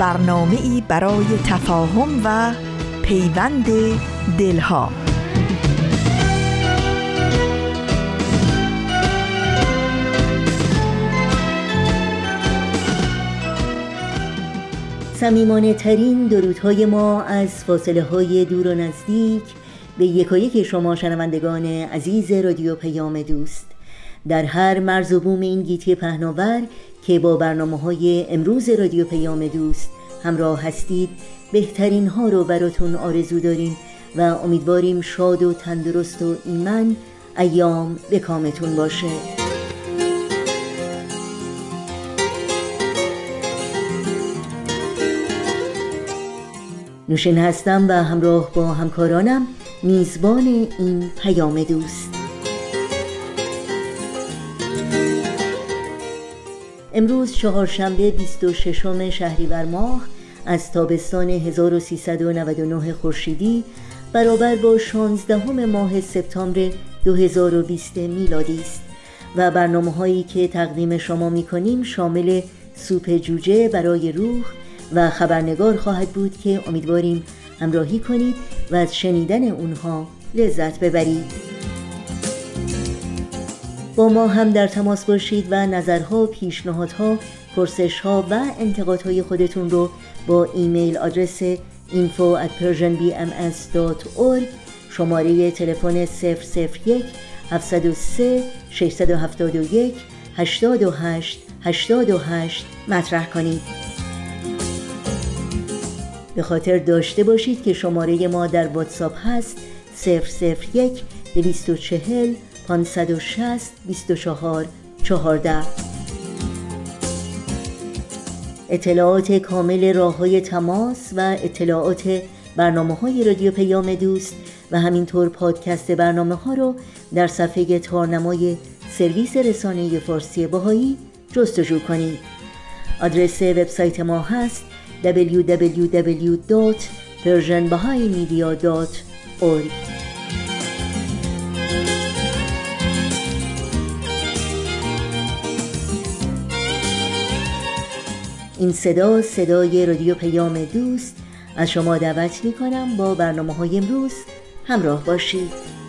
برنامه ای برای تفاهم و پیوند دلها. سمیمانه ترین درودهای ما از فاصله های دور و نزدیک به یکایک شما شنوندگان عزیز رادیو پیام دوست. در هر مرز و بوم این گیتی پهناور که با برنامه های امروز رادیو پیام دوست همراه هستید. بهترین ها رو براتون آرزو داریم و امیدواریم شاد و تندرست و ایمن ایام به کامتون باشه. نوشین هستم و همراه با همکارانم میزبان این پیام دوست. امروز چهارشنبه 26 شهریور ماه از تابستان 1399 خورشیدی برابر با 16 ماه سپتامبر 2020 میلادی است و برنامه هایی که تقدیم شما می کنیم شامل سوپ جوجه برای روح و خبرنگار خواهد بود که امیدواریم همراهی کنید و از شنیدن اونها لذت ببرید. با ما هم در تماس باشید و نظرها، پیشنهادها، پرسشها و انتقادهای خودتون رو با ایمیل آدرس info at persianbms.org شماره تلفن 001 703 671 828 828 matra کنید. به خاطر داشته باشید که شماره ما در واتساپ هست 001 240 560 24 14 اطلاعات کامل راه های تماس و اطلاعات برنامه های رادیو پیام دوست و همینطور پادکست برنامه ها رو در صفحه تارنمای سرویس رسانه فارسی باهایی جستجو کنید. آدرس وبسایت ما هست www.persianbahaimedia.org این صدا صدای رادیو پیام دوست. از شما دعوت می کنم با برنامه های امروز همراه باشید.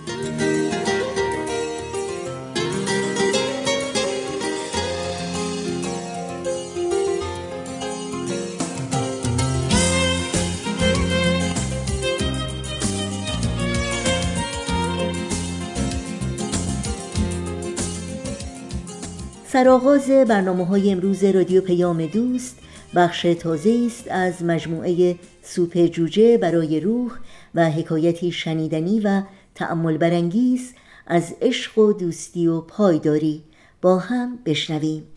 سرآغاز برنامه های امروز رادیو پیام دوست بخش تازه است از مجموعه سوپ جوجه برای روح و حکایتی شنیدنی و تأمل برانگیز از عشق و دوستی و پایداری. با هم بشنویم.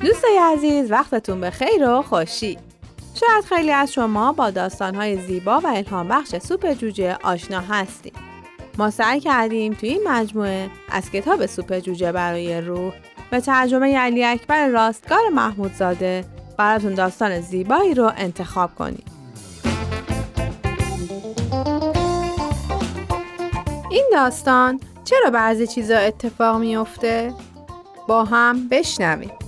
دوستای عزیز وقتتون به خیر و خوشی. شاید خیلی از شما با داستانهای زیبا و الهام بخش سوپ جوجه آشنا هستید. ما سعی کردیم توی این مجموعه از کتاب سوپ جوجه برای روح به ترجمه علی اکبر راستگار محمودزاده براتون داستان زیبایی رو انتخاب کنیم. این داستان چرا بعضی چیزا اتفاق میافته؟ با هم بشنویم.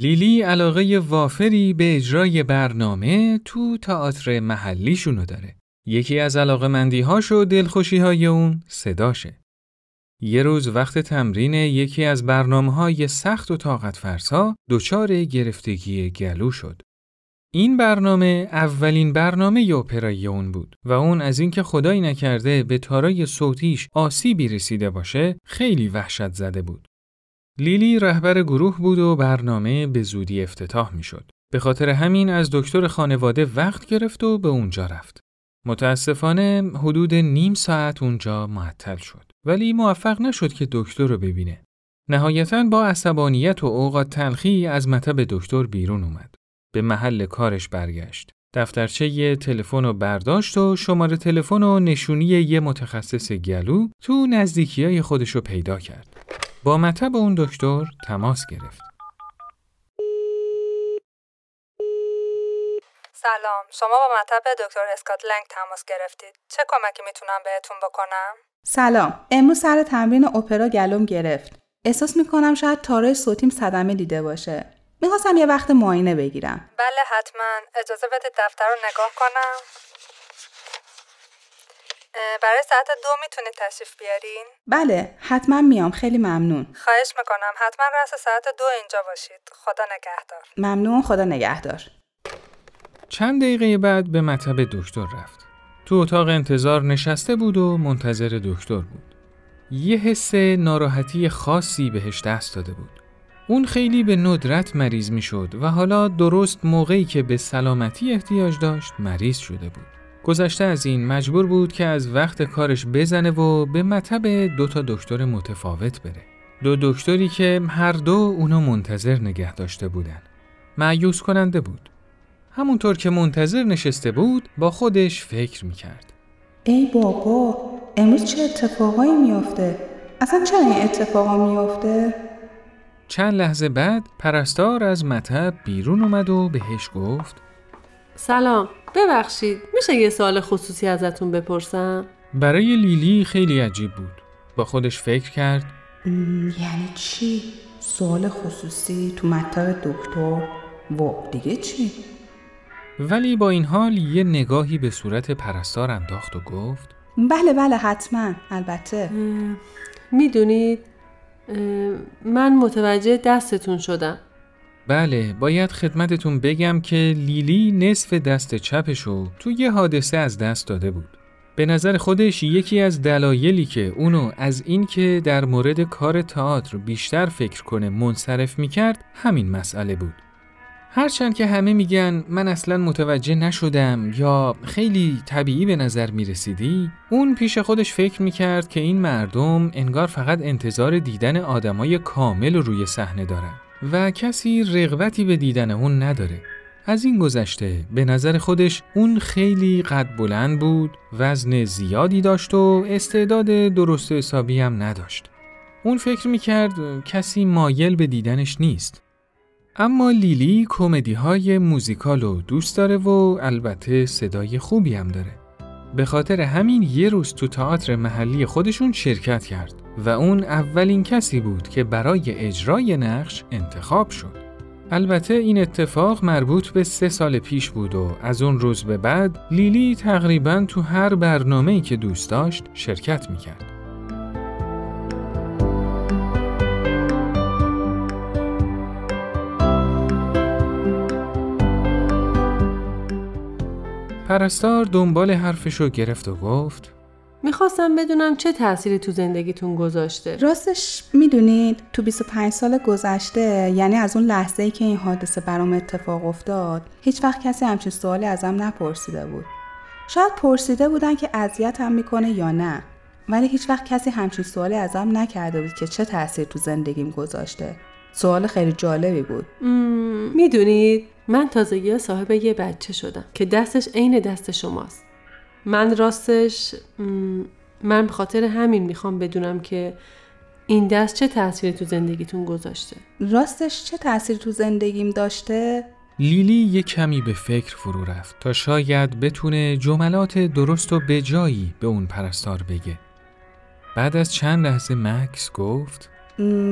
لیلی علاقه وافری به اجرای برنامه تو تئاتر محلیشونو داره. یکی از علاقه مندیهاش و دلخوشی های اون صداشه. یه روز وقت تمرین یکی از برنامه های سخت و طاقت فرسا دچار گرفتگی گلو شد. این برنامه اولین برنامه اپرای اون بود و اون از اینکه خدایی نکرده به تارای صوتیش آسیبی رسیده باشه خیلی وحشت زده بود. لیلی رهبر گروه بود و برنامه به زودی افتتاح می شد. به خاطر همین از دکتر خانواده وقت گرفت و به اونجا رفت. متاسفانه حدود نیم ساعت اونجا معطل شد ولی موفق نشد که دکتر رو ببینه. نهایتا با عصبانیت و اوقات تلخی از مطب دکتر بیرون اومد. به محل کارش برگشت. دفترچه یه تلفن رو برداشت و شماره تلفن و نشونی یه متخصص گلو تو نزدیکی های خودش رو پیدا کرد. با مطب اون دکتر تماس گرفت. سلام شما با مطب دکتر اسکات لنگ تماس گرفتید. چه کمکی می‌تونم بهتون بکنم؟ سلام امروز سر تمرین اپرا گلوم گرفت. احساس می‌کنم شاید تارای صوتیم صدمه دیده باشه. می‌خواستم یه وقت معاینه بگیرم. بله حتما. اجازه بدید دفتر رو نگاه کنم. برای ساعت دو می‌تونید تشریف بیارین؟ بله حتما میام خیلی ممنون خواهش می‌کنم حتما رس ساعت دو اینجا باشید خدا نگهدار ممنون خدا نگهدار چند دقیقه بعد به مطب دکتر رفت. تو اتاق انتظار نشسته بود و منتظر دکتر بود. یه حس ناراحتی خاصی بهش دست داده بود. اون خیلی به ندرت مریض می شد و حالا درست موقعی که به سلامتی احتیاج داشت مریض شده بود. گذشته از این مجبور بود که از وقت کارش بزنه و به مطب دو تا دکتر متفاوت بره. دو دکتری که هر دو اونو منتظر نگه داشته بودن. معیوس کننده بود. همونطور که منتظر نشسته بود با خودش فکر می‌کرد. ای بابا امروز چه اتفاقایی میافته؟ اصلا چرا این اتفاقا میافته؟ چند لحظه بعد پرستار از مطب بیرون اومد و بهش گفت سلام ببخشید میشه یه سوال خصوصی ازتون بپرسم؟ برای لیلی خیلی عجیب بود با خودش فکر کرد یعنی چی؟ سوال خصوصی تو مطب دکتر؟ و دیگه چی؟ ولی با این حال یه نگاهی به صورت پرستار انداخت و گفت بله بله حتما البته می‌دونید من متوجه دستتون شدم بله باید خدمتتون بگم که لیلی نصف دست چپشو تو یه حادثه از دست داده بود. به نظر خودش یکی از دلایلی که اونو از این که در مورد کار تئاتر بیشتر فکر کنه منصرف می‌کرد همین مسئله بود. هرچند که همه میگن من اصلا متوجه نشدم یا خیلی طبیعی به نظر می‌رسیدی اون پیش خودش فکر می‌کرد که این مردم انگار فقط انتظار دیدن آدمای کامل رو روی صحنه دارن. و کسی رغبتی به دیدن اون نداره. از این گذشته به نظر خودش اون خیلی قد بلند بود وزن زیادی داشت و استعداد درست حسابی هم نداشت. اون فکر می‌کرد کسی مایل به دیدنش نیست. اما لیلی کمدی های موزیکال رو دوست داره و البته صدای خوبی هم داره. به خاطر همین یه روز تو تئاتر محلی خودشون شرکت کرد و اون اولین کسی بود که برای اجرای نقش انتخاب شد. البته این اتفاق مربوط به سه سال پیش بود و از اون روز به بعد لیلی تقریبا تو هر برنامه‌ای که دوست داشت شرکت می‌کرد. پرستار دنبال حرفشو گرفت و گفت می‌خواستم بدونم چه تأثیری تو زندگیتون گذاشته. راستش می‌دونید تو 25 سال گذشته یعنی از اون لحظه ای که این حادثه برام اتفاق افتاد هیچ وقت کسی همچین سوالی ازم نپرسیده بود. شاید پرسیده بودن که اذیتم می‌کنه یا نه ولی هیچ وقت کسی همچین سوالی ازم نکرده بود که چه تاثیر تو زندگیم گذاشته. سوال خیلی جالبی بود. می‌دونید من تازگی صاحب یه بچه شدم که دستش عین دست شماست. من راستش من به خاطر همین می‌خوام بدونم که این دست چه تأثیری تو زندگیتون گذاشته. راستش چه تأثیری تو زندگیم داشته؟ لیلی یه کمی به فکر فرو رفت تا شاید بتونه جملات درست و به جایی به اون پرستار بگه. بعد از چند لحظه مکس گفت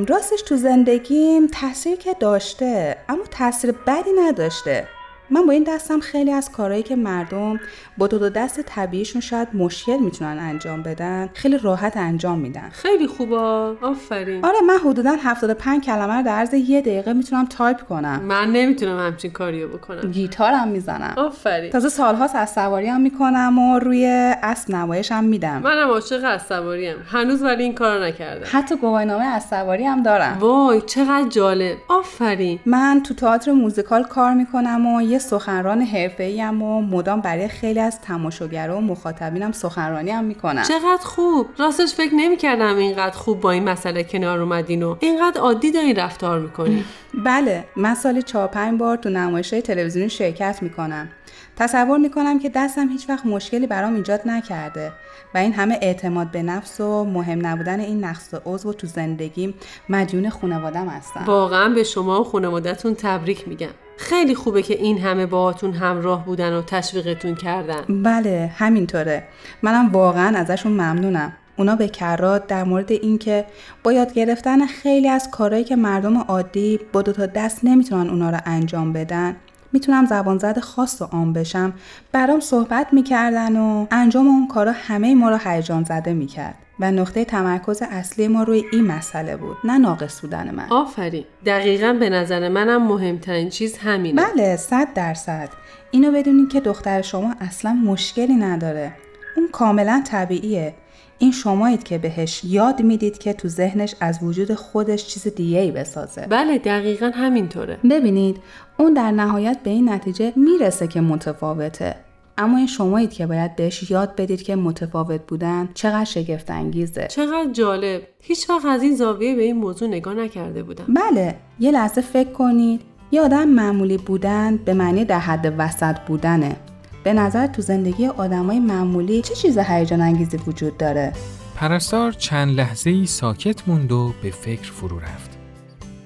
راستش تو زندگیم تاثیر که داشته اما تاثیر بدی نداشته. من با این دستم خیلی از کارهایی که مردم با دو, دو دست طبیعیشون شاید مشکل می‌تونن انجام بدن خیلی راحت انجام میدن. خیلی خوبه. آفرین. آره من حدودا 75 کلمه رو در عرض یه دقیقه می‌تونم تایپ کنم. من نمی‌تونم همچین کاریو بکنم. گیتارم می‌زنم. آفرین. تازه سالهاست اسب سواری هم می‌کنم و روی اسب نمایش هم میدم. منم عاشق اسب سواری هنوز ولی این کارو نکردم. حتی گواهینامه اسب سواری هم دارم. وای چقدر جالب. آفرین. من تو تئاتر موزیکال کار می‌کنم و یه سخنران حرفه‌ای و مدام برای خیلی از تماشاگرها و مخاطبینم سخنرانی هم می‌کنم. چقدر خوب. راستش فکر نمی‌کردم اینقدر خوب با این مسئله کنار اومدین و اینقدر عادی دارین رفتار می‌کنین. بله من سالی چهار پنج بار تو نمایش تلویزیونی شرکت می‌کنم. تصور می‌کنم که دستم هیچ وقت مشکلی برام ایجاد نکرده و این همه اعتماد به نفس و مهم نبودن این نقص عضو تو زندگیم مدیون خانوادم هستم. واقعا به شما و خانوادتون تبریک میگم. خیلی خوبه که این همه باهاتون همراه بودن و تشویقتون کردن. بله همینطوره. منم واقعا ازشون ممنونم. اونا به کرات در مورد اینکه با یاد گرفتن خیلی از کارهایی که مردم عادی با دو تا دست نمی‌تونن اونا رو انجام بدن می‌تونم زبان زد خاص و عام بشم. برام صحبت می‌کردن و انجام اون کارا همه ما رو هیجان زده می‌کرد. و نقطه تمرکز اصلی ما روی این مسئله بود نه ناقص بودن من. آفرین. دقیقا به نظر منم مهمترین چیز همینه. بله صد درصد. اینو بدونید که دختر شما اصلا مشکلی نداره. اون کاملا طبیعیه. این شمایید که بهش یاد می‌دید که تو ذهنش از وجود خودش چیز دیگه ای بسازه. بله دقیقا همینطوره. ببینید اون در نهایت به این نتیجه می‌رسه که متفاوته. اما این شمایید که باید بهش یاد بدید که متفاوت بودن چقدر شگفت انگیزه چقدر جالب. هیچ وقت از این زاویه به این موضوع نگاه نکرده بودم. بله یه لحظه فکر کنید. یه آدم معمولی بودن به معنی در حد وسط بودنه. به نظر تو زندگی آدمای معمولی چه چیز هیجان انگیزی وجود داره؟ پرستار چند لحظه ای ساکت موند و به فکر فرو رفت.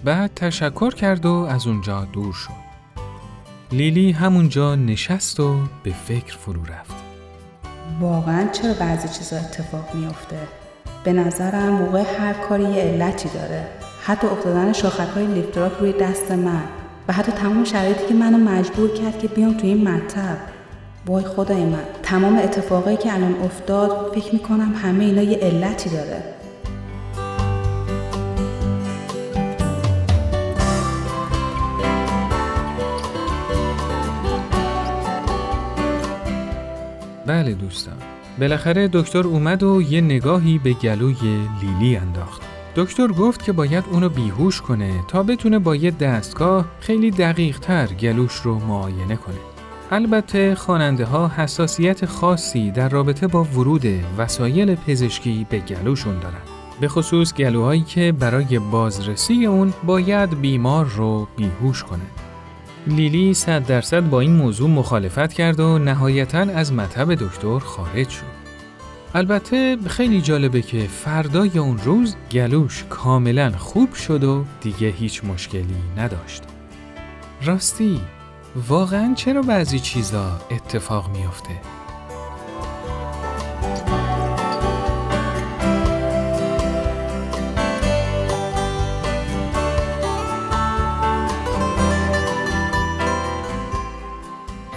بعد تشکر کرد و از اونجا دور شد. لیلی همونجا نشست و به فکر فرو رفت. واقعا چرا بعضی چیزا اتفاق میافته؟ به نظرم موقع هر کاری یه علتی داره. حتی افتادن شاخک های لیفتراک روی دست من و حتی تمام شرایطی که منو مجبور کرد که بیام تو این مطب وای خدای من تمام اتفاقایی که الان افتاد فکر می‌کنم همه اینا یه علتی داره. بله دوستان بالاخره دکتر اومد و یه نگاهی به گلوی لیلی انداخت دکتر گفت که باید اونو بیهوش کنه تا بتونه با یه دستگاه خیلی دقیق تر گلوش رو معاینه کنه البته خواننده ها حساسیت خاصی در رابطه با ورود وسایل پزشکی به گلوشون دارن. به خصوص گلوهایی که برای بازرسی اون باید بیمار رو بیهوش کنه. لیلی صد درصد با این موضوع مخالفت کرد و نهایتا از مطب دکتر خارج شد. البته خیلی جالبه که فردای اون روز گلوش کاملا خوب شد و دیگه هیچ مشکلی نداشت. راستی واقعا چرا بعضی چیزا اتفاق میافته؟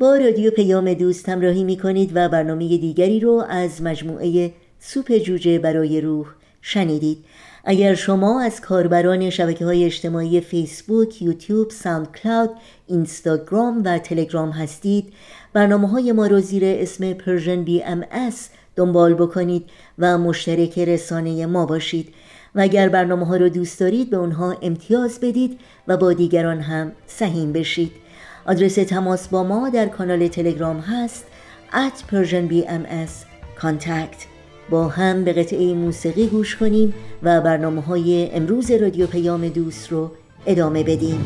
با رادیو پیام دوست همراهی می کنید و برنامه دیگری رو از مجموعه سوپ جوجه برای روح شنیدید. اگر شما از کاربران شبکه های اجتماعی فیسبوک، یوتیوب، SoundCloud، اینستاگرام و تلگرام هستید برنامه های ما رو زیر اسم Persian BMS دنبال بکنید و مشترک رسانه ما باشید. و اگر برنامه ها رو دوست دارید به اونها امتیاز بدید و با دیگران هم سهیم بشید. آدرس تماس با ما در کانال تلگرام هست at Persian Contact. با هم به قطعه موسیقی گوش کنیم و برنامه های امروز رادیو پیام دوست رو ادامه بدیم.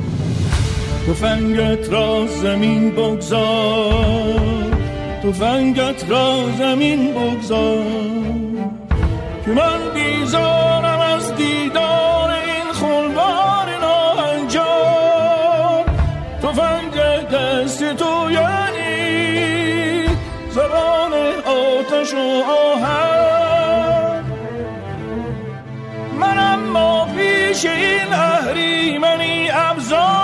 تفنگت را زمین بگذار تفنگت را زمین بگذار. که من بیزارم از دیدار آتش آه من اما پیش این اهریمنی ابزار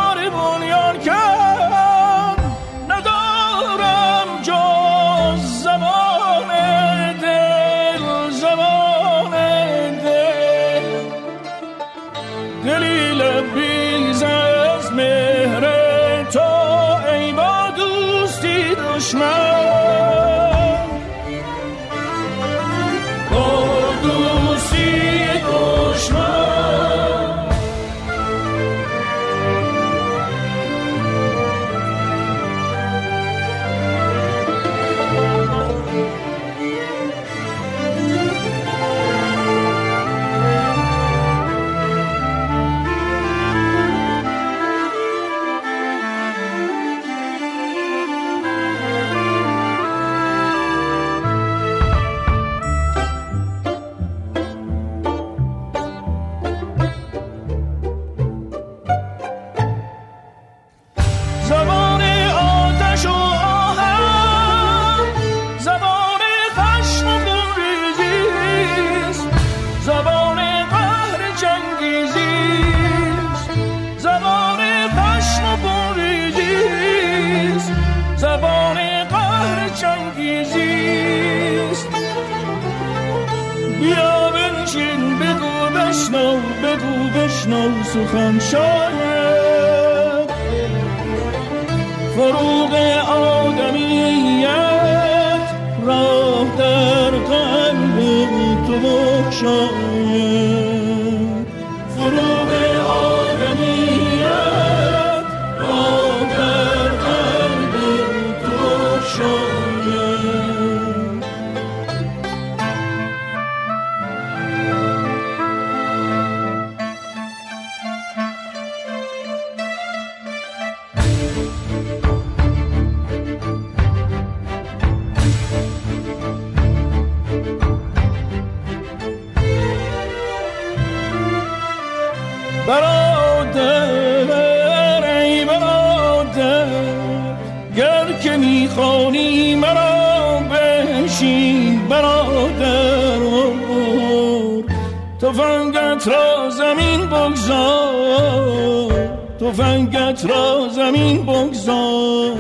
تفنگت را زمین بگذار. تفنگت را زمین بگذار.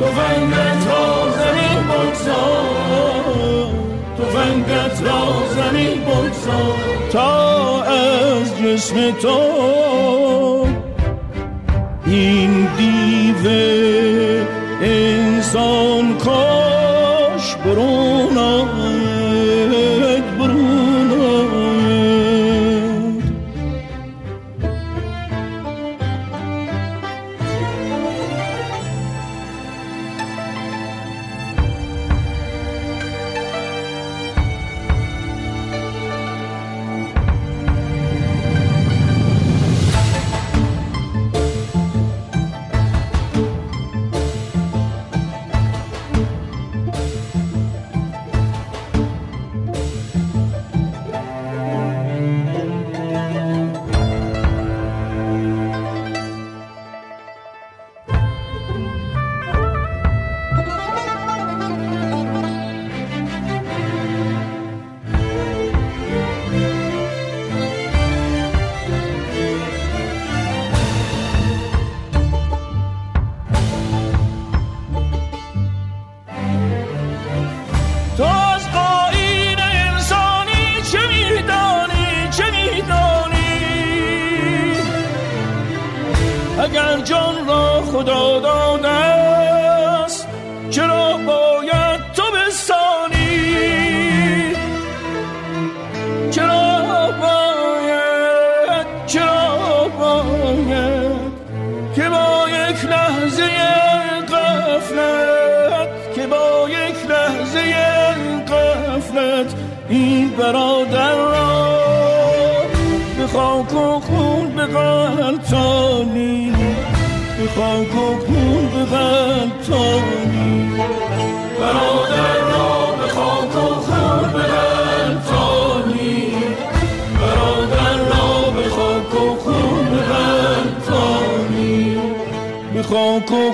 تفنگت را زمین بگذار. تفنگت را زمین بگذار. تا از جسم تو این دیوه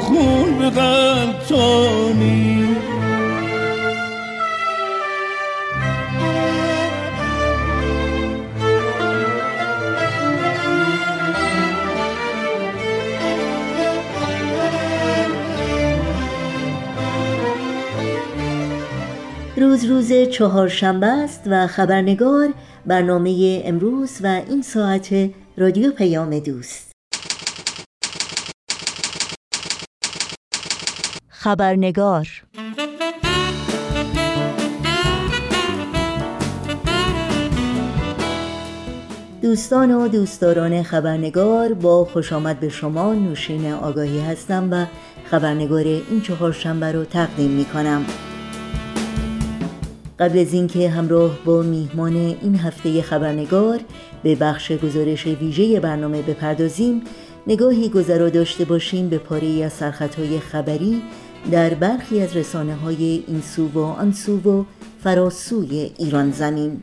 خون ببند تانی. روز روز چهارشنبه است و خبرنگار برنامه امروز و این ساعت رادیو پیام دوست. خبرنگار. دوستان و دوستداران خبرنگار با خوش آمد به شما نوشین آگاهی هستم و خبرنگار این چهارشنبه رو تقدیم می کنم قبل از اینکه همراه با میهمان این هفته خبرنگار به بخش گزارش ویژه برنامه بپردازیم نگاهی گذرا داشته باشیم به پاره از سرخطهای خبری در برخی از رسانه های این سو و آن سو و فراسوی ایران زمین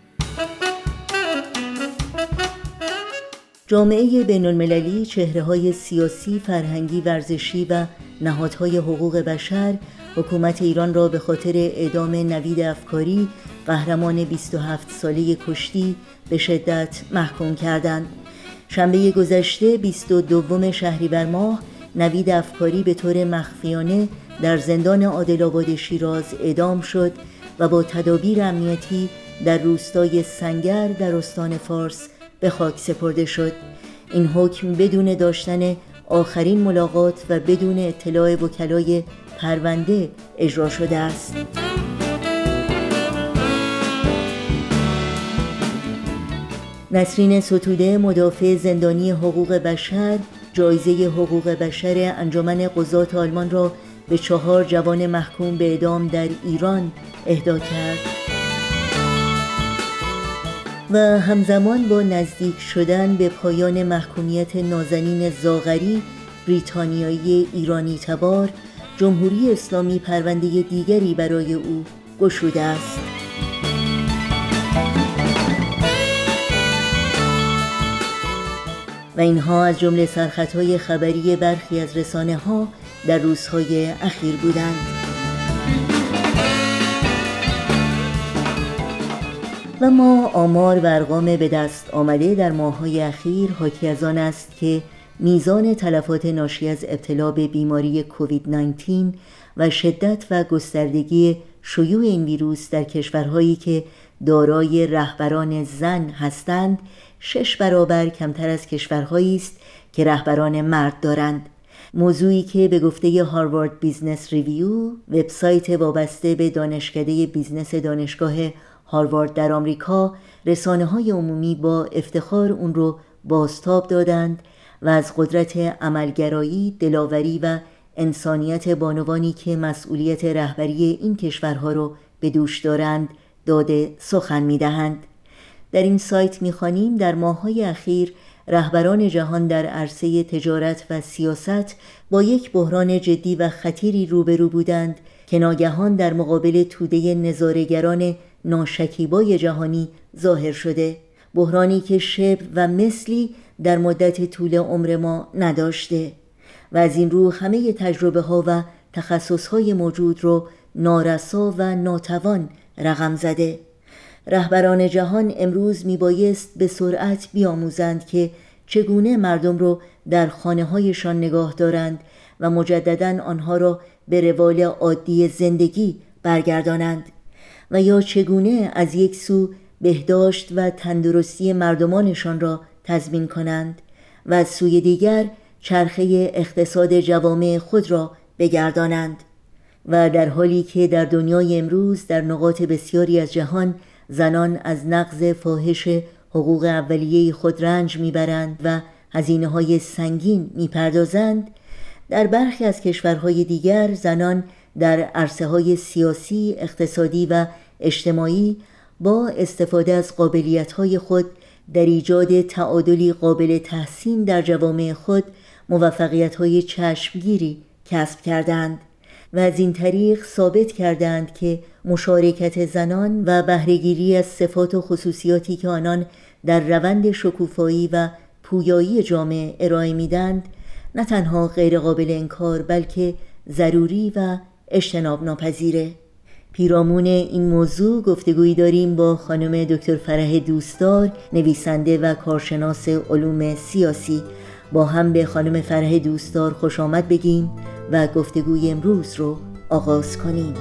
جامعه بین المللی چهره های سیاسی، فرهنگی، ورزشی و نهادهای حقوق بشر حکومت ایران را به خاطر اعدام نوید افکاری قهرمان 27 ساله کشتی به شدت محکوم کردند. شنبه گذشته 22 شهریور ماه نوید افکاری به طور مخفیانه در زندان عادل شیراز اعدام شد و با تدابیر امنیتی در روستای سنگر در استان فارس به خاک سپرده شد. این حکم بدون داشتن آخرین ملاقات و بدون اطلاع وکلای پرونده اجرا شده است. نسرین ستوده مدافع زندانی حقوق بشر جایزه حقوق بشر انجمن قضات آلمان را به چهار جوان محکوم به اعدام در ایران اهدا کرد و همزمان با نزدیک شدن به پایان محکومیت نازنین زاغری بریتانیایی ایرانی تبار جمهوری اسلامی پرونده دیگری برای او گشوده است. و اینها از جمله سرخطهای خبری برخی از رسانه ها در روزهای اخیر بودند. و ما آمار و ارقام به دست آمده در ماههای اخیر حاکی از آن است که میزان تلفات ناشی از ابتلا به بیماری کووید 19 و شدت و گستردگی شیوع این ویروس در کشورهایی که دارای رهبران زن هستند شش برابر کمتر از کشورهایی است که رهبران مرد دارند. موضوعی که به گفته Harvard Business Review وبسایت وابسته به دانشکده business دانشگاه هاروارد در آمریکا رسانه های عمومی با افتخار اون رو بازتاب دادند و از قدرت عملگرایی، دلاوری و انسانیت بانوانی که مسئولیت رهبری این کشورها را به دوش دارند داده سخن می‌دهند. در این سایت می‌خوانیم در ماههای اخیر رهبران جهان در عرصه تجارت و سیاست با یک بحران جدی و خطیری روبرو بودند که ناگهان در مقابل توده نظارگران ناشکیبای جهانی ظاهر شده. بحرانی که شبر و مثلی در مدت طول عمر ما نداشته و از این رو همه تجربه ها و تخصص های موجود رو نارسا و ناتوان رقم زده. رهبران جهان امروز میبایست به سرعت بیاموزند که چگونه مردم رو در خانه هایشان نگاه دارند و مجددا آنها را به روال عادی زندگی برگردانند و یا چگونه از یک سو بهداشت و تندرستی مردمانشان را تضمین کنند و از سوی دیگر چرخه اقتصاد جوامع خود را بگردانند و در حالی که در دنیای امروز در نقاط بسیاری از جهان زنان از نقض فاحش حقوق اولیه خود رنج می‌برند و هزینه های سنگین می‌پردازند. در برخی از کشورهای دیگر زنان در عرصه های سیاسی، اقتصادی و اجتماعی با استفاده از قابلیت های خود در ایجاد تعادلی قابل تحسین در جوامع خود موفقیت های چشمگیری کسب کردند. و از این طریق ثابت کردند که مشارکت زنان و بهرهگیری از صفات و خصوصیاتی که آنان در روند شکوفایی و پویایی جامعه ارائه میدند نه تنها غیر قابل انکار بلکه ضروری و اجتناب ناپذیره پیرامون این موضوع گفتگویی داریم با خانم دکتر فرح دوستدار نویسنده و کارشناس علوم سیاسی. با هم به خانم فرح دوستدار خوش آمد بگیم. و گفتگوی امروز رو آغاز کنیم.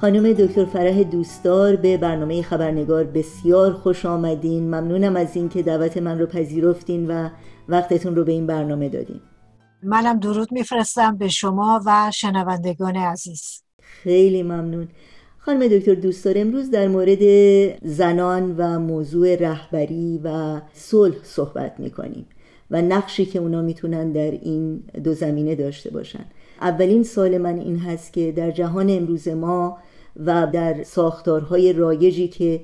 خانم دکتر فرح دوستدار به برنامه خبرنگار بسیار خوش آمدین. ممنونم از اینکه دعوت من رو پذیرفتین و وقتتون رو به این برنامه دادین. منم درود میفرستم به شما و شنوندگان عزیز. خیلی ممنون خانم دکتر دوستدار امروز در مورد زنان و موضوع رهبری و صلح صحبت می‌کنیم و نقشی که اونا می‌تونن در این دو زمینه داشته باشن اولین سال من این هست که در جهان امروز ما و در ساختارهای رایجی که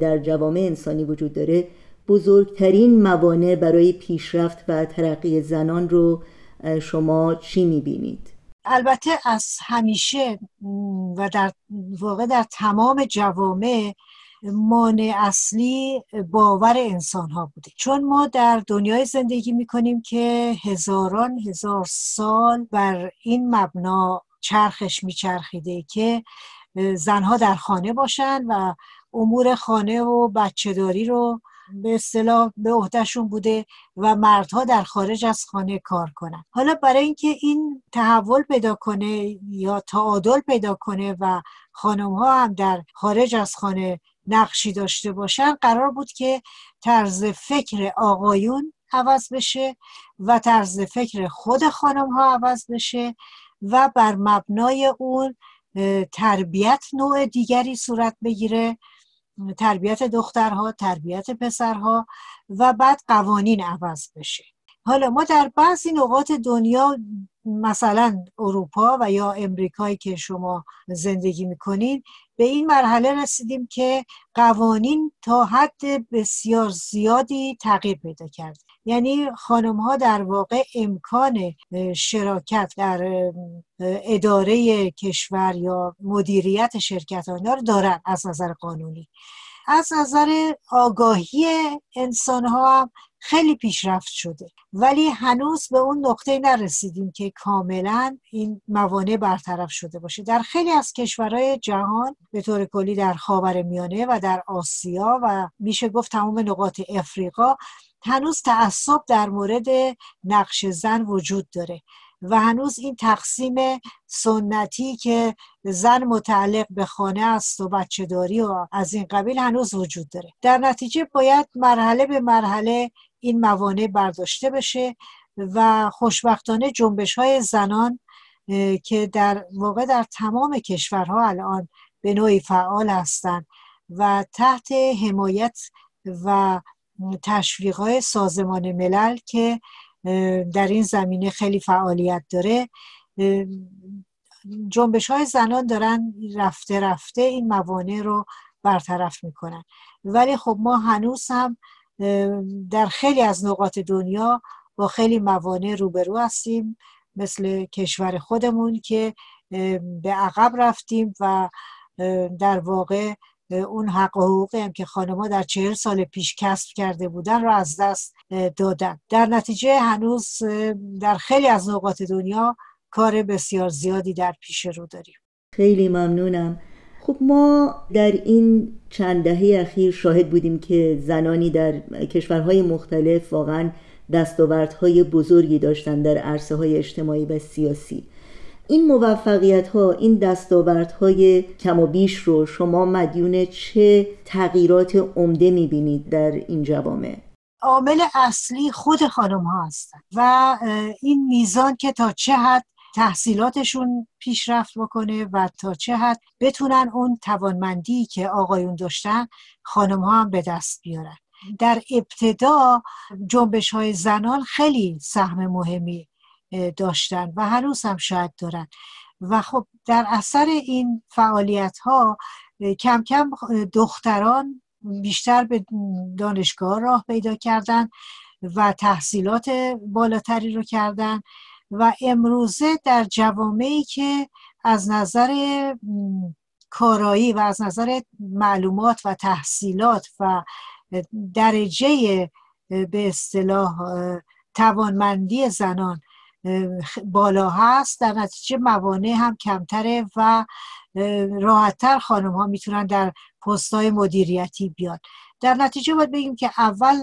در جوامع انسانی وجود داره بزرگترین موانع برای پیشرفت و ترقی زنان رو شما چی می‌بینید؟ البته از همیشه و در واقع در تمام جوامع مانع اصلی باور انسان ها بوده. چون ما در دنیای زندگی می‌کنیم که هزاران هزار سال بر این مبنا چرخش میچرخیده که زنها در خانه باشن و امور خانه و بچهداری رو به اصطلاح به عهدهشون بوده و مردها در خارج از خانه کار کنن. حالا برای اینکه این تحول پیدا کنه یا تعادل پیدا کنه و خانم ها هم در خارج از خانه نقشی داشته باشن قرار بود که طرز فکر آقایون عوض بشه و طرز فکر خود خانم ها عوض بشه و بر مبنای اون تربیت نوع دیگری صورت بگیره تربیت دخترها تربیت پسرها و بعد قوانین عوض بشه. حالا ما در بعضی نقاط دنیا مثلا اروپا و یا امریکایی که شما زندگی می‌کنین به این مرحله رسیدیم که قوانین تا حد بسیار زیادی تغییر پیدا کرد. یعنی خانم ها در واقع امکان شراکت در اداره کشور یا مدیریت شرکت آنها رو دارن از نظر قانونی. از نظر آگاهی انسان ها خیلی پیشرفت شده. ولی هنوز به اون نقطه نرسیدیم که کاملا این موانع برطرف شده باشه. در خیلی از کشورهای جهان به طور کلی در خاور میانه و در آسیا و میشه گفت تمام نقاط افریقا هنوز تعصب در مورد نقش زن وجود داره و هنوز این تقسیم سنتی که زن متعلق به خانه است و بچه داری و از این قبیل هنوز وجود داره. در نتیجه باید مرحله به مرحله این موانع برداشته بشه و خوشبختانه جنبش های زنان که در واقع در تمام کشورها الان به نوعی فعال هستند و تحت حمایت و تشویق های سازمان ملل که در این زمینه خیلی فعالیت داره جنبش های زنان دارن رفته رفته این موانع رو برطرف می‌کنن. ولی خب ما هنوز هم در خیلی از نقاط دنیا با خیلی موانع روبرو هستیم مثل کشور خودمون که به عقب رفتیم و در واقع اون حق و حقوقی هم که خانما در چهل سال پیش کسب کرده بودن رو از دست دادن. در نتیجه هنوز در خیلی از نقاط دنیا کار بسیار زیادی در پیش رو داریم. خیلی ممنونم. خب ما در این چند دهه اخیر شاهد بودیم که زنانی در کشورهای مختلف واقعا دستاوردهای بزرگی داشتن در عرصه های اجتماعی و سیاسی. این موفقیت ها این دستاورت های کم و بیش رو شما مدیون چه تغییرات عمده می‌بینید در این جوامع؟ عامل اصلی خود خانم ها هستن و این میزان که تا چه حد تحصیلاتشون پیشرفت بکنه و تا چه حد بتونن اون توانمندی که آقایون داشتن خانم ها هم به دست بیارن. در ابتدا جنبش های زنان خیلی سهم مهمی داشتن و هنوز هم شاید دارن. و خب در اثر این فعالیت ها کم کم دختران بیشتر به دانشگاه راه پیدا کردن و تحصیلات بالاتری رو کردن. و امروزه در جوامعی که از نظر کارایی و از نظر معلومات و تحصیلات و درجه به اصطلاح توانمندی زنان بالا هست. در نتیجه موانع هم کمتره و راحتتر خانم ها می‌تونن در پست های مدیریتی بیان. در نتیجه باید بگیم که اول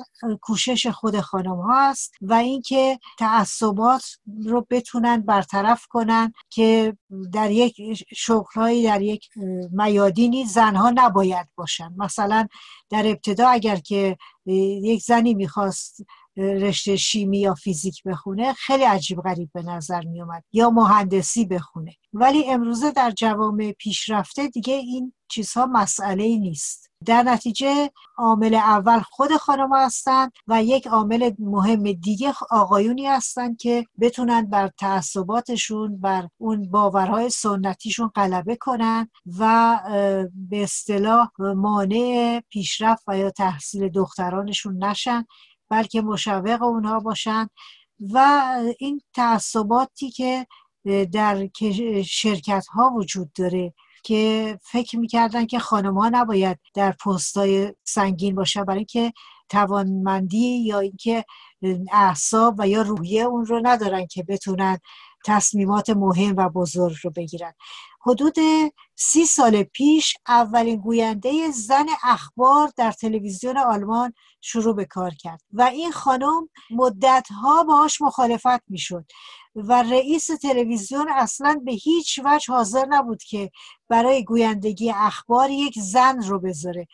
کوشش خود خانم ها هست و اینکه تعصبات رو بتونن برطرف کنن که در یک شغلهایی در یک میادینی زنها نباید باشن. مثلا در ابتدا اگر که یک زنی می‌خواست رشته شیمی یا فیزیک بخونه خیلی عجیب غریب به نظر می اومد یا مهندسی بخونه. ولی امروزه در جوامع پیشرفته دیگه این چیزها مسئله نیست. در نتیجه عامل اول خود خانم هستند و یک عامل مهم دیگه آقایونی هستند که بتونن بر تعصباتشون بر اون باورهای سنتیشون غلبه کنن و به اصطلاح مانع پیشرفت و یا تحصیل دخترانشون نشن. بلکه مشوق اونها باشن و این تعصباتی که در شرکت ها وجود داره که فکر می‌کردن که خانم ها نباید در پستای سنگین باشه برای اینکه توانمندی یا اینکه اعصاب و یا روحیه اون رو ندارن که بتونن تصمیمات مهم و بزرگ رو بگیرن. حدود سی سال پیش اولین گوینده زن اخبار در تلویزیون آلمان شروع به کار کرد و این خانم مدتها باهاش مخالفت می‌شد و رئیس تلویزیون اصلا به هیچ وجه حاضر نبود که برای گویندگی اخبار یک زن رو بذاره.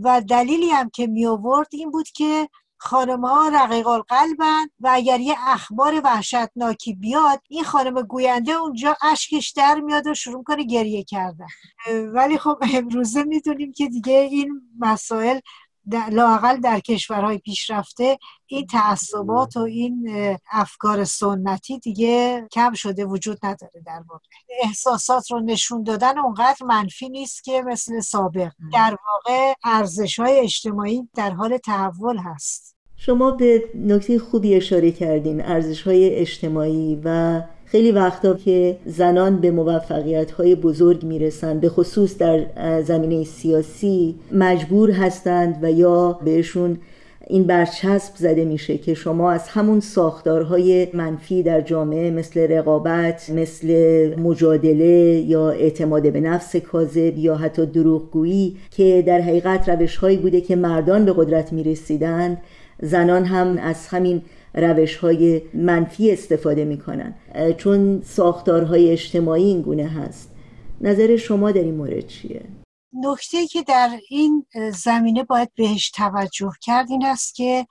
و دلیلی هم که می آورد این بود که خانم ها رقیق القلبن و اگر یه اخبار وحشتناکی بیاد این خانم گوینده اونجا اشکش در میاد و شروع کنه گریه کردن. ولی خب امروزه می‌دونیم که دیگه این مسائل لاقل در کشورهای پیشرفته این تعصبات و این افکار سنتی دیگه کم شده وجود نداره در واقع. احساسات رو نشون دادن اونقدر منفی نیست که مثل سابق. در واقع ارزش های اجتماعی در حال تحول هست. شما به نکته خوبی اشاره کردین ارزش های اجتماعی و خیلی وقتا که زنان به موفقیت های بزرگ می‌رسند به خصوص در زمینه سیاسی مجبور هستند و یا بهشون این برچسب زده میشه که شما از همون ساختارهای منفی در جامعه مثل رقابت مثل مجادله یا اعتماد به نفس کاذب یا حتی دروغگویی که در حقیقت روشهایی بوده که مردان به قدرت می‌رسیدند زنان هم از همین روش های منفی استفاده می‌کنن. چون ساختارهای اجتماعی این گونه هست. نظر شما در این مورد چیه؟ نکته که در این زمینه باید بهش توجه کرد این است که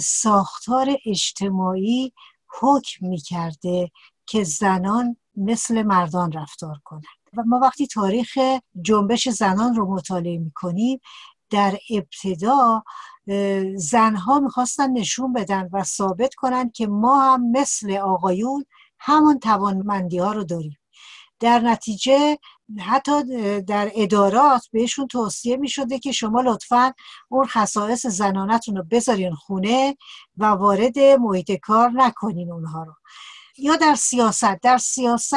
ساختار اجتماعی حکم می‌کرده که زنان مثل مردان رفتار کنند. و ما وقتی تاریخ جنبش زنان رو مطالعه می‌کنیم در ابتدا زنها می‌خواستن نشون بدن و ثابت کنن که ما هم مثل آقایون همون توانمندی ها رو داریم. در نتیجه حتی در ادارات بهشون توصیه می شده که شما لطفا اون خصائص زنانتون رو بذارین خونه و وارد محیط کار نکنین اونها رو. یا در سیاست در سیاست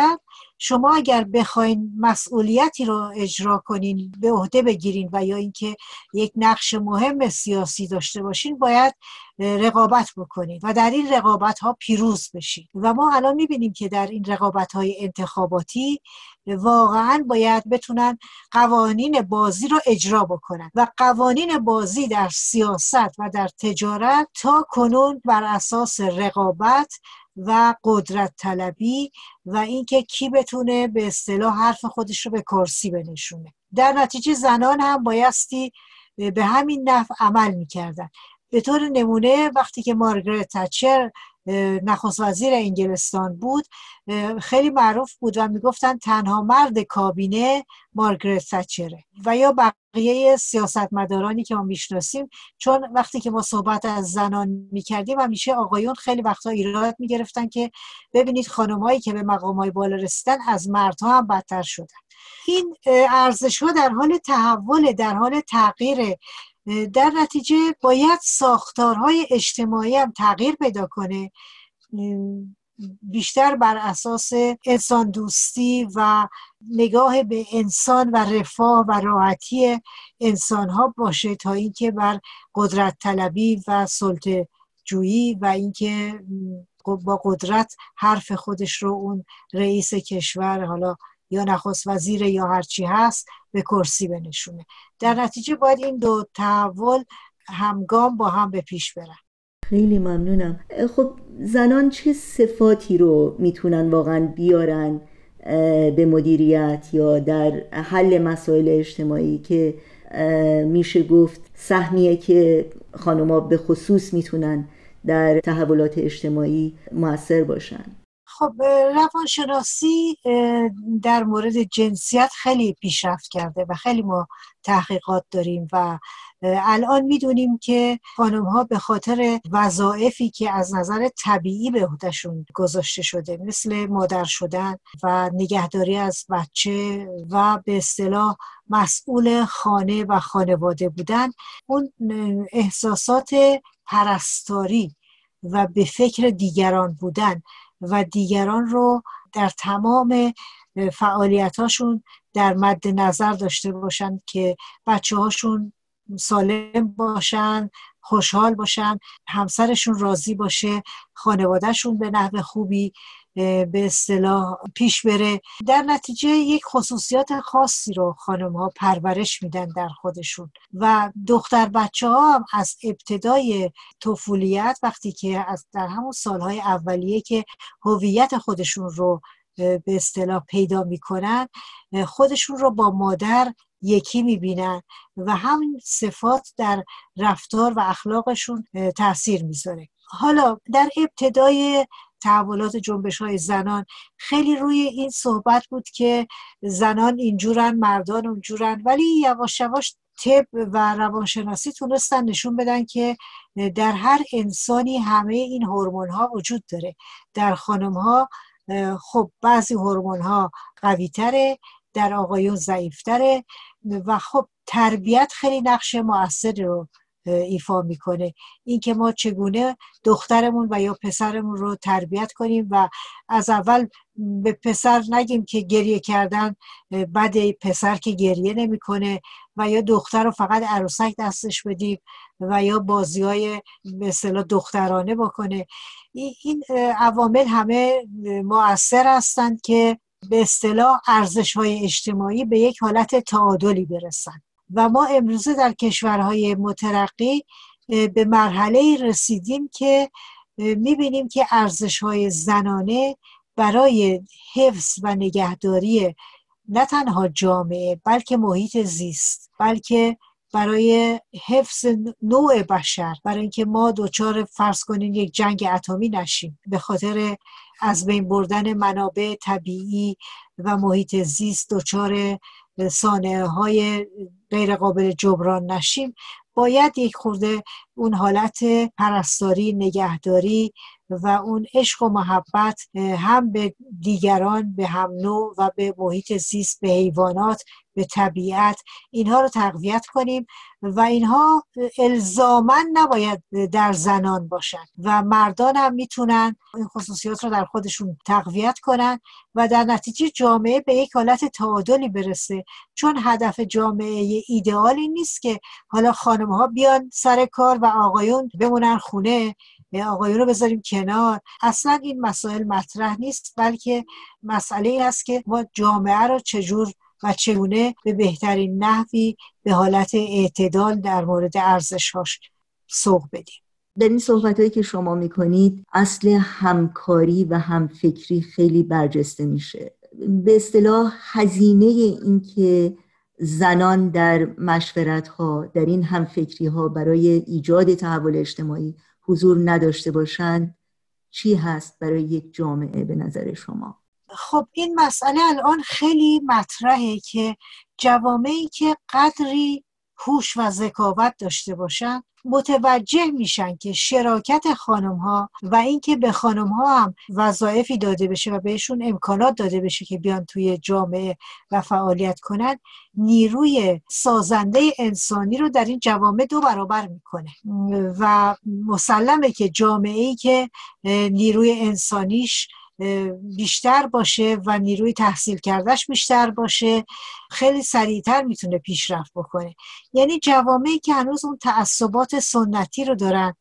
شما اگر بخواین مسئولیتی رو اجرا کنین به عهده بگیرین و یا اینکه یک نقش مهم سیاسی داشته باشین باید رقابت بکنین و در این رقابت ها پیروز بشین. و ما الان می‌بینیم که در این رقابت های انتخاباتی واقعا باید بتونن قوانین بازی رو اجرا بکنن و قوانین بازی در سیاست و در تجارت تا کنون بر اساس رقابت و قدرت طلبی و اینکه کی بتونه به اصطلاح حرف خودش رو به کرسی بنشونه. در نتیجه زنان هم بایستی به همین نحو عمل می‌کردن. به طور نمونه وقتی که مارگرت تچر نخست وزیر انگلستان بود. خیلی معروف بود و می‌گفتن تنها مرد کابینه مارگرت تچره و یا بقیه سیاستمدارانی که ما می‌شناسیم چون وقتی که ما صحبت از زنان می‌کردیم همیشه آقایون خیلی وقتا ایراد می‌گرفتن که ببینید خانمهایی که به مقام های بالا رسیدن از مردها هم بدتر شدن. این ارزش ها در حال تحول در حال تغییر در نتیجه باید ساختارهای اجتماعی هم تغییر پیدا کنه بیشتر بر اساس انسان دوستی و نگاه به انسان و رفاه و راحتی انسان ها باشه تا اینکه بر قدرت طلبی و سلطه جویی و اینکه با قدرت حرف خودش رو اون رئیس کشور حالا یا نخست وزیر یا هرچی هست به کرسی بنشونه. در نتیجه باید این دو تحول همگام با هم به پیش برن. خیلی ممنونم. خب زنان چه صفاتی رو می‌تونن واقعا بیارن به مدیریت یا در حل مسائل اجتماعی که میشه گفت سهمیه که خانوما به خصوص می‌تونن در تحولات اجتماعی موثر باشن؟ خب روانشناسی در مورد جنسیت خیلی پیشرفت کرده و خیلی ما تحقیقات داریم و الان می‌دونیم که خانم ها به خاطر وظایفی که از نظر طبیعی به عهدهشون گذاشته شده مثل مادر شدن و نگهداری از بچه و به اصطلاح مسئول خانه و خانواده بودن اون احساسات پرستاری و به فکر دیگران بودن و دیگران رو در تمام فعالیتاشون در مد نظر داشته باشن که بچه هاشون سالم باشن خوشحال باشن همسرشون راضی باشه خانوادهشون به نحو خوبی به اصطلاح پیش بره. در نتیجه یک خصوصیات خاصی رو خانم ها پرورش میدن در خودشون. و دختر بچه ها هم از ابتدای طفولیت وقتی که از در همون سالهای اولیه که هویت خودشون رو به اصطلاح پیدا می‌کنن خودشون رو با مادر یکی می‌بینن و همین صفات در رفتار و اخلاقشون تاثیر می‌ذاره. حالا در ابتدای تحولات جنبش های زنان. خیلی روی این صحبت بود که زنان اینجورن مردان اونجورن ولی یواش یواش طب و روانشناسی تونستن نشون بدن که در هر انسانی همه این هورمون ها وجود داره. در خانم ها خب بعضی هورمون ها قوی تره در آقایون ضعیفتره و خب تربیت خیلی نقش موثری رو ایفا می‌کنه. اینکه ما چگونه دخترمون و یا پسرمون رو تربیت کنیم و از اول به پسر نگیم که گریه کردن بعد پسر که گریه نمی‌کنه و یا دختر رو فقط عروسک دستش بدیم و یا بازی های مثلا دخترانه بکنه. این عوامل همه مؤثر هستند که به اصطلاح ارزش های اجتماعی به یک حالت تعادلی برسن. و ما امروزه در کشورهای مترقی به مرحله رسیدیم که می‌بینیم که ارزش های زنانه برای حفظ و نگهداری نه تنها جامعه بلکه محیط زیست بلکه برای حفظ نوع بشر برای اینکه ما دوچار فرض کنیم یک جنگ اتمی نشیم. به خاطر از بین بردن منابع طبیعی و محیط زیست دچار سانه های غیر قابل جبران نشیم باید یک خورده اون حالت پرستاری نگهداری و اون عشق و محبت هم به دیگران به هم نوع و به محیط زیست به حیوانات به طبیعت اینها رو تقویت کنیم و اینها الزاما نباید در زنان باشن و مردان هم می‌تونن این خصوصیات رو در خودشون تقویت کنن و در نتیجه جامعه به یک حالت تعادلی برسه. چون هدف جامعه ایدئالی نیست که حالا خانم ها بیان سر کار و آقایون بمونن خونه آقایون رو بذاریم کنار. اصلا این مسائل مطرح نیست بلکه مسئله این است که ما جامعه رو چجور و چگونه به بهترین نحوی به حالت اعتدال در مورد ارزشهاش سوق بدیم. در این صحبت هایی که شما می‌کنید اصل همکاری و همفکری خیلی برجسته میشه. به اصطلاح هزینه این که زنان در مشورت ها در این همفکری ها برای ایجاد تحول اجتماعی حضور نداشته باشند چی هست برای یک جامعه به نظر شما؟ خب این مسئله الان خیلی مطرحه که جوامعی که قدری هوش و ذکاوت داشته باشن متوجه میشن که شراکت خانم ها و اینکه به خانم ها هم وظایفی داده بشه و بهشون امکانات داده بشه که بیان توی جامعه و فعالیت کنن نیروی سازنده انسانی رو در این جوامع دو برابر می‌کنه. و مسلمه که جامعه ای که نیروی انسانیش بیشتر باشه و نیروی تحصیل کردهش بیشتر باشه خیلی سریعتر می‌تونه پیشرفت بکنه. یعنی جوامعی که هنوز اون تعصبات سنتی رو دارن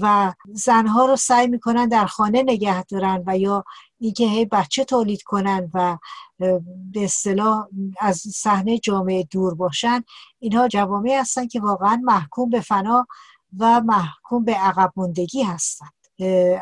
و زنها رو سعی می‌کنن در خانه نگه دارن و یا اینکه هی بچه تولید کنن و به اصطلاح از صحنه جامعه دور باشن اینها جوامعی هستن که واقعا محکوم به فنا و محکوم به عقب مندگی هستند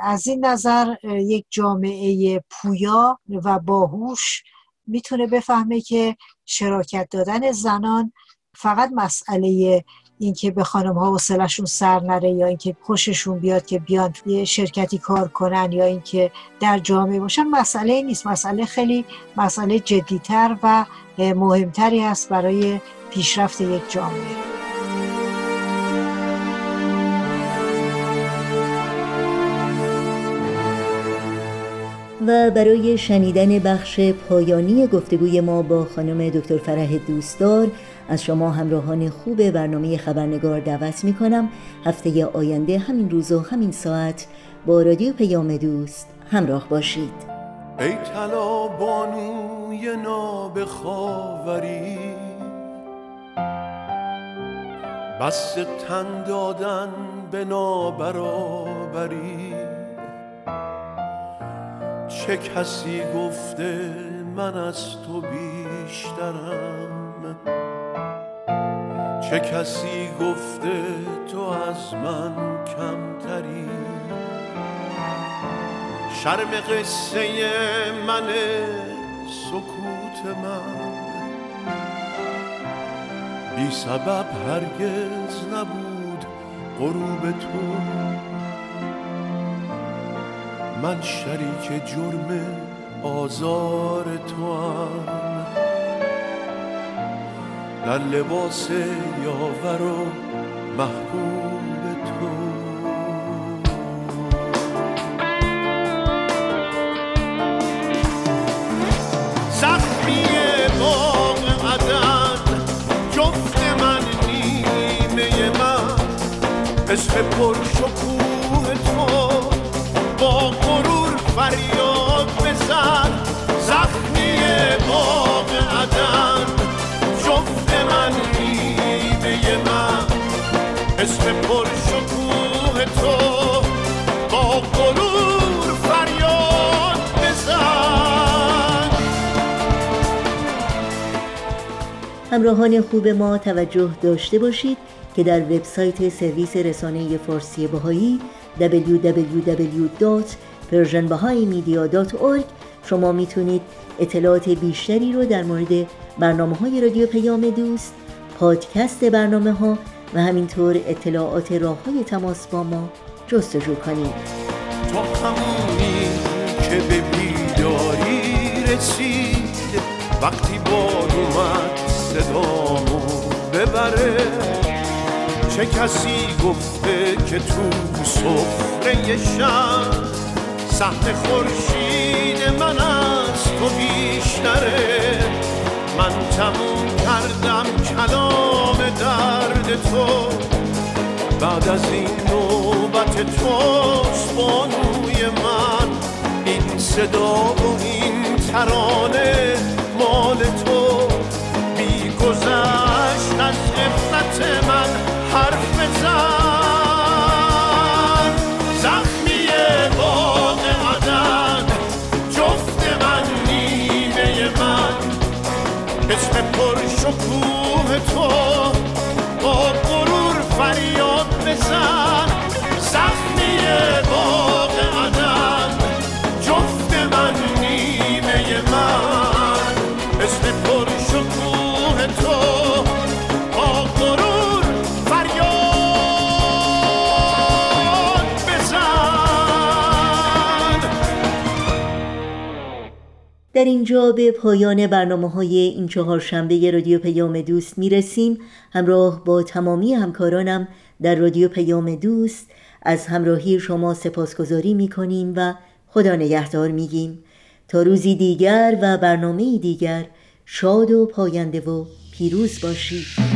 از این نظر یک جامعه پویا و باهوش می‌تونه بفهمه که شراکت دادن زنان فقط مسئله اینکه به خانم ها سلشون سر نره یا اینکه خوششون بیاد که بیان یه شرکتی کار کنن یا اینکه در جامعه باشن مسئله نیست. مسئله خیلی مسئله جدیتر و مهمتری است برای پیشرفت یک جامعه. برای شنیدن بخش پایانی گفتگوی ما با خانم دکتر فرح دوستدار از شما همراهان خوب برنامه خبرنگار دعوت می کنم هفته آینده همین روز و همین ساعت با رادیو پیام دوست همراه باشید. ای طلا بانوی نابخاوری بس تن دادن به نابرابری. چه کسی گفته من از تو بیشترم؟ چه کسی گفته تو از من کمتری؟ شرم قصه من سکوت من. بی سبب هرگز نبود غروب تو. من شریک جرم آزار تو هم در لباس یاور و محبوب تو. زخمی باغ شکوه اسم پر شکوه تو با فریاد بزن. همراهان خوب ما توجه داشته باشید که در وبسایت سرویس رسانه فارسی بهایی www.persianbahaimedia.org شما می‌تونید اطلاعات بیشتری رو در مورد برنامه های رادیو پیام دوست پادکست برنامه ها و همینطور اطلاعات راه های تماس با ما جستجو کنید. تو همونی که به بیداری رسید وقتی باد اومد صدامو ببره. چه کسی گفته که تو سفره شم سهم خورشید من از تو بیشتره؟ من تموم کردم کلام درد تو. بعد از این نوبت توست بانوی من. این صدا و این ترانه مال تو. بی از من حرف بزن. در اینجا به پایان برنامه های این چهار شنبه رادیو پیام دوست می‌رسیم. همراه با تمامی همکارانم در رادیو پیام دوست از همراهی شما سپاسگزاری می‌کنیم و خدا نگهدار میگیم. تا روزی دیگر و برنامه دیگر شاد و پاینده و پیروز باشید.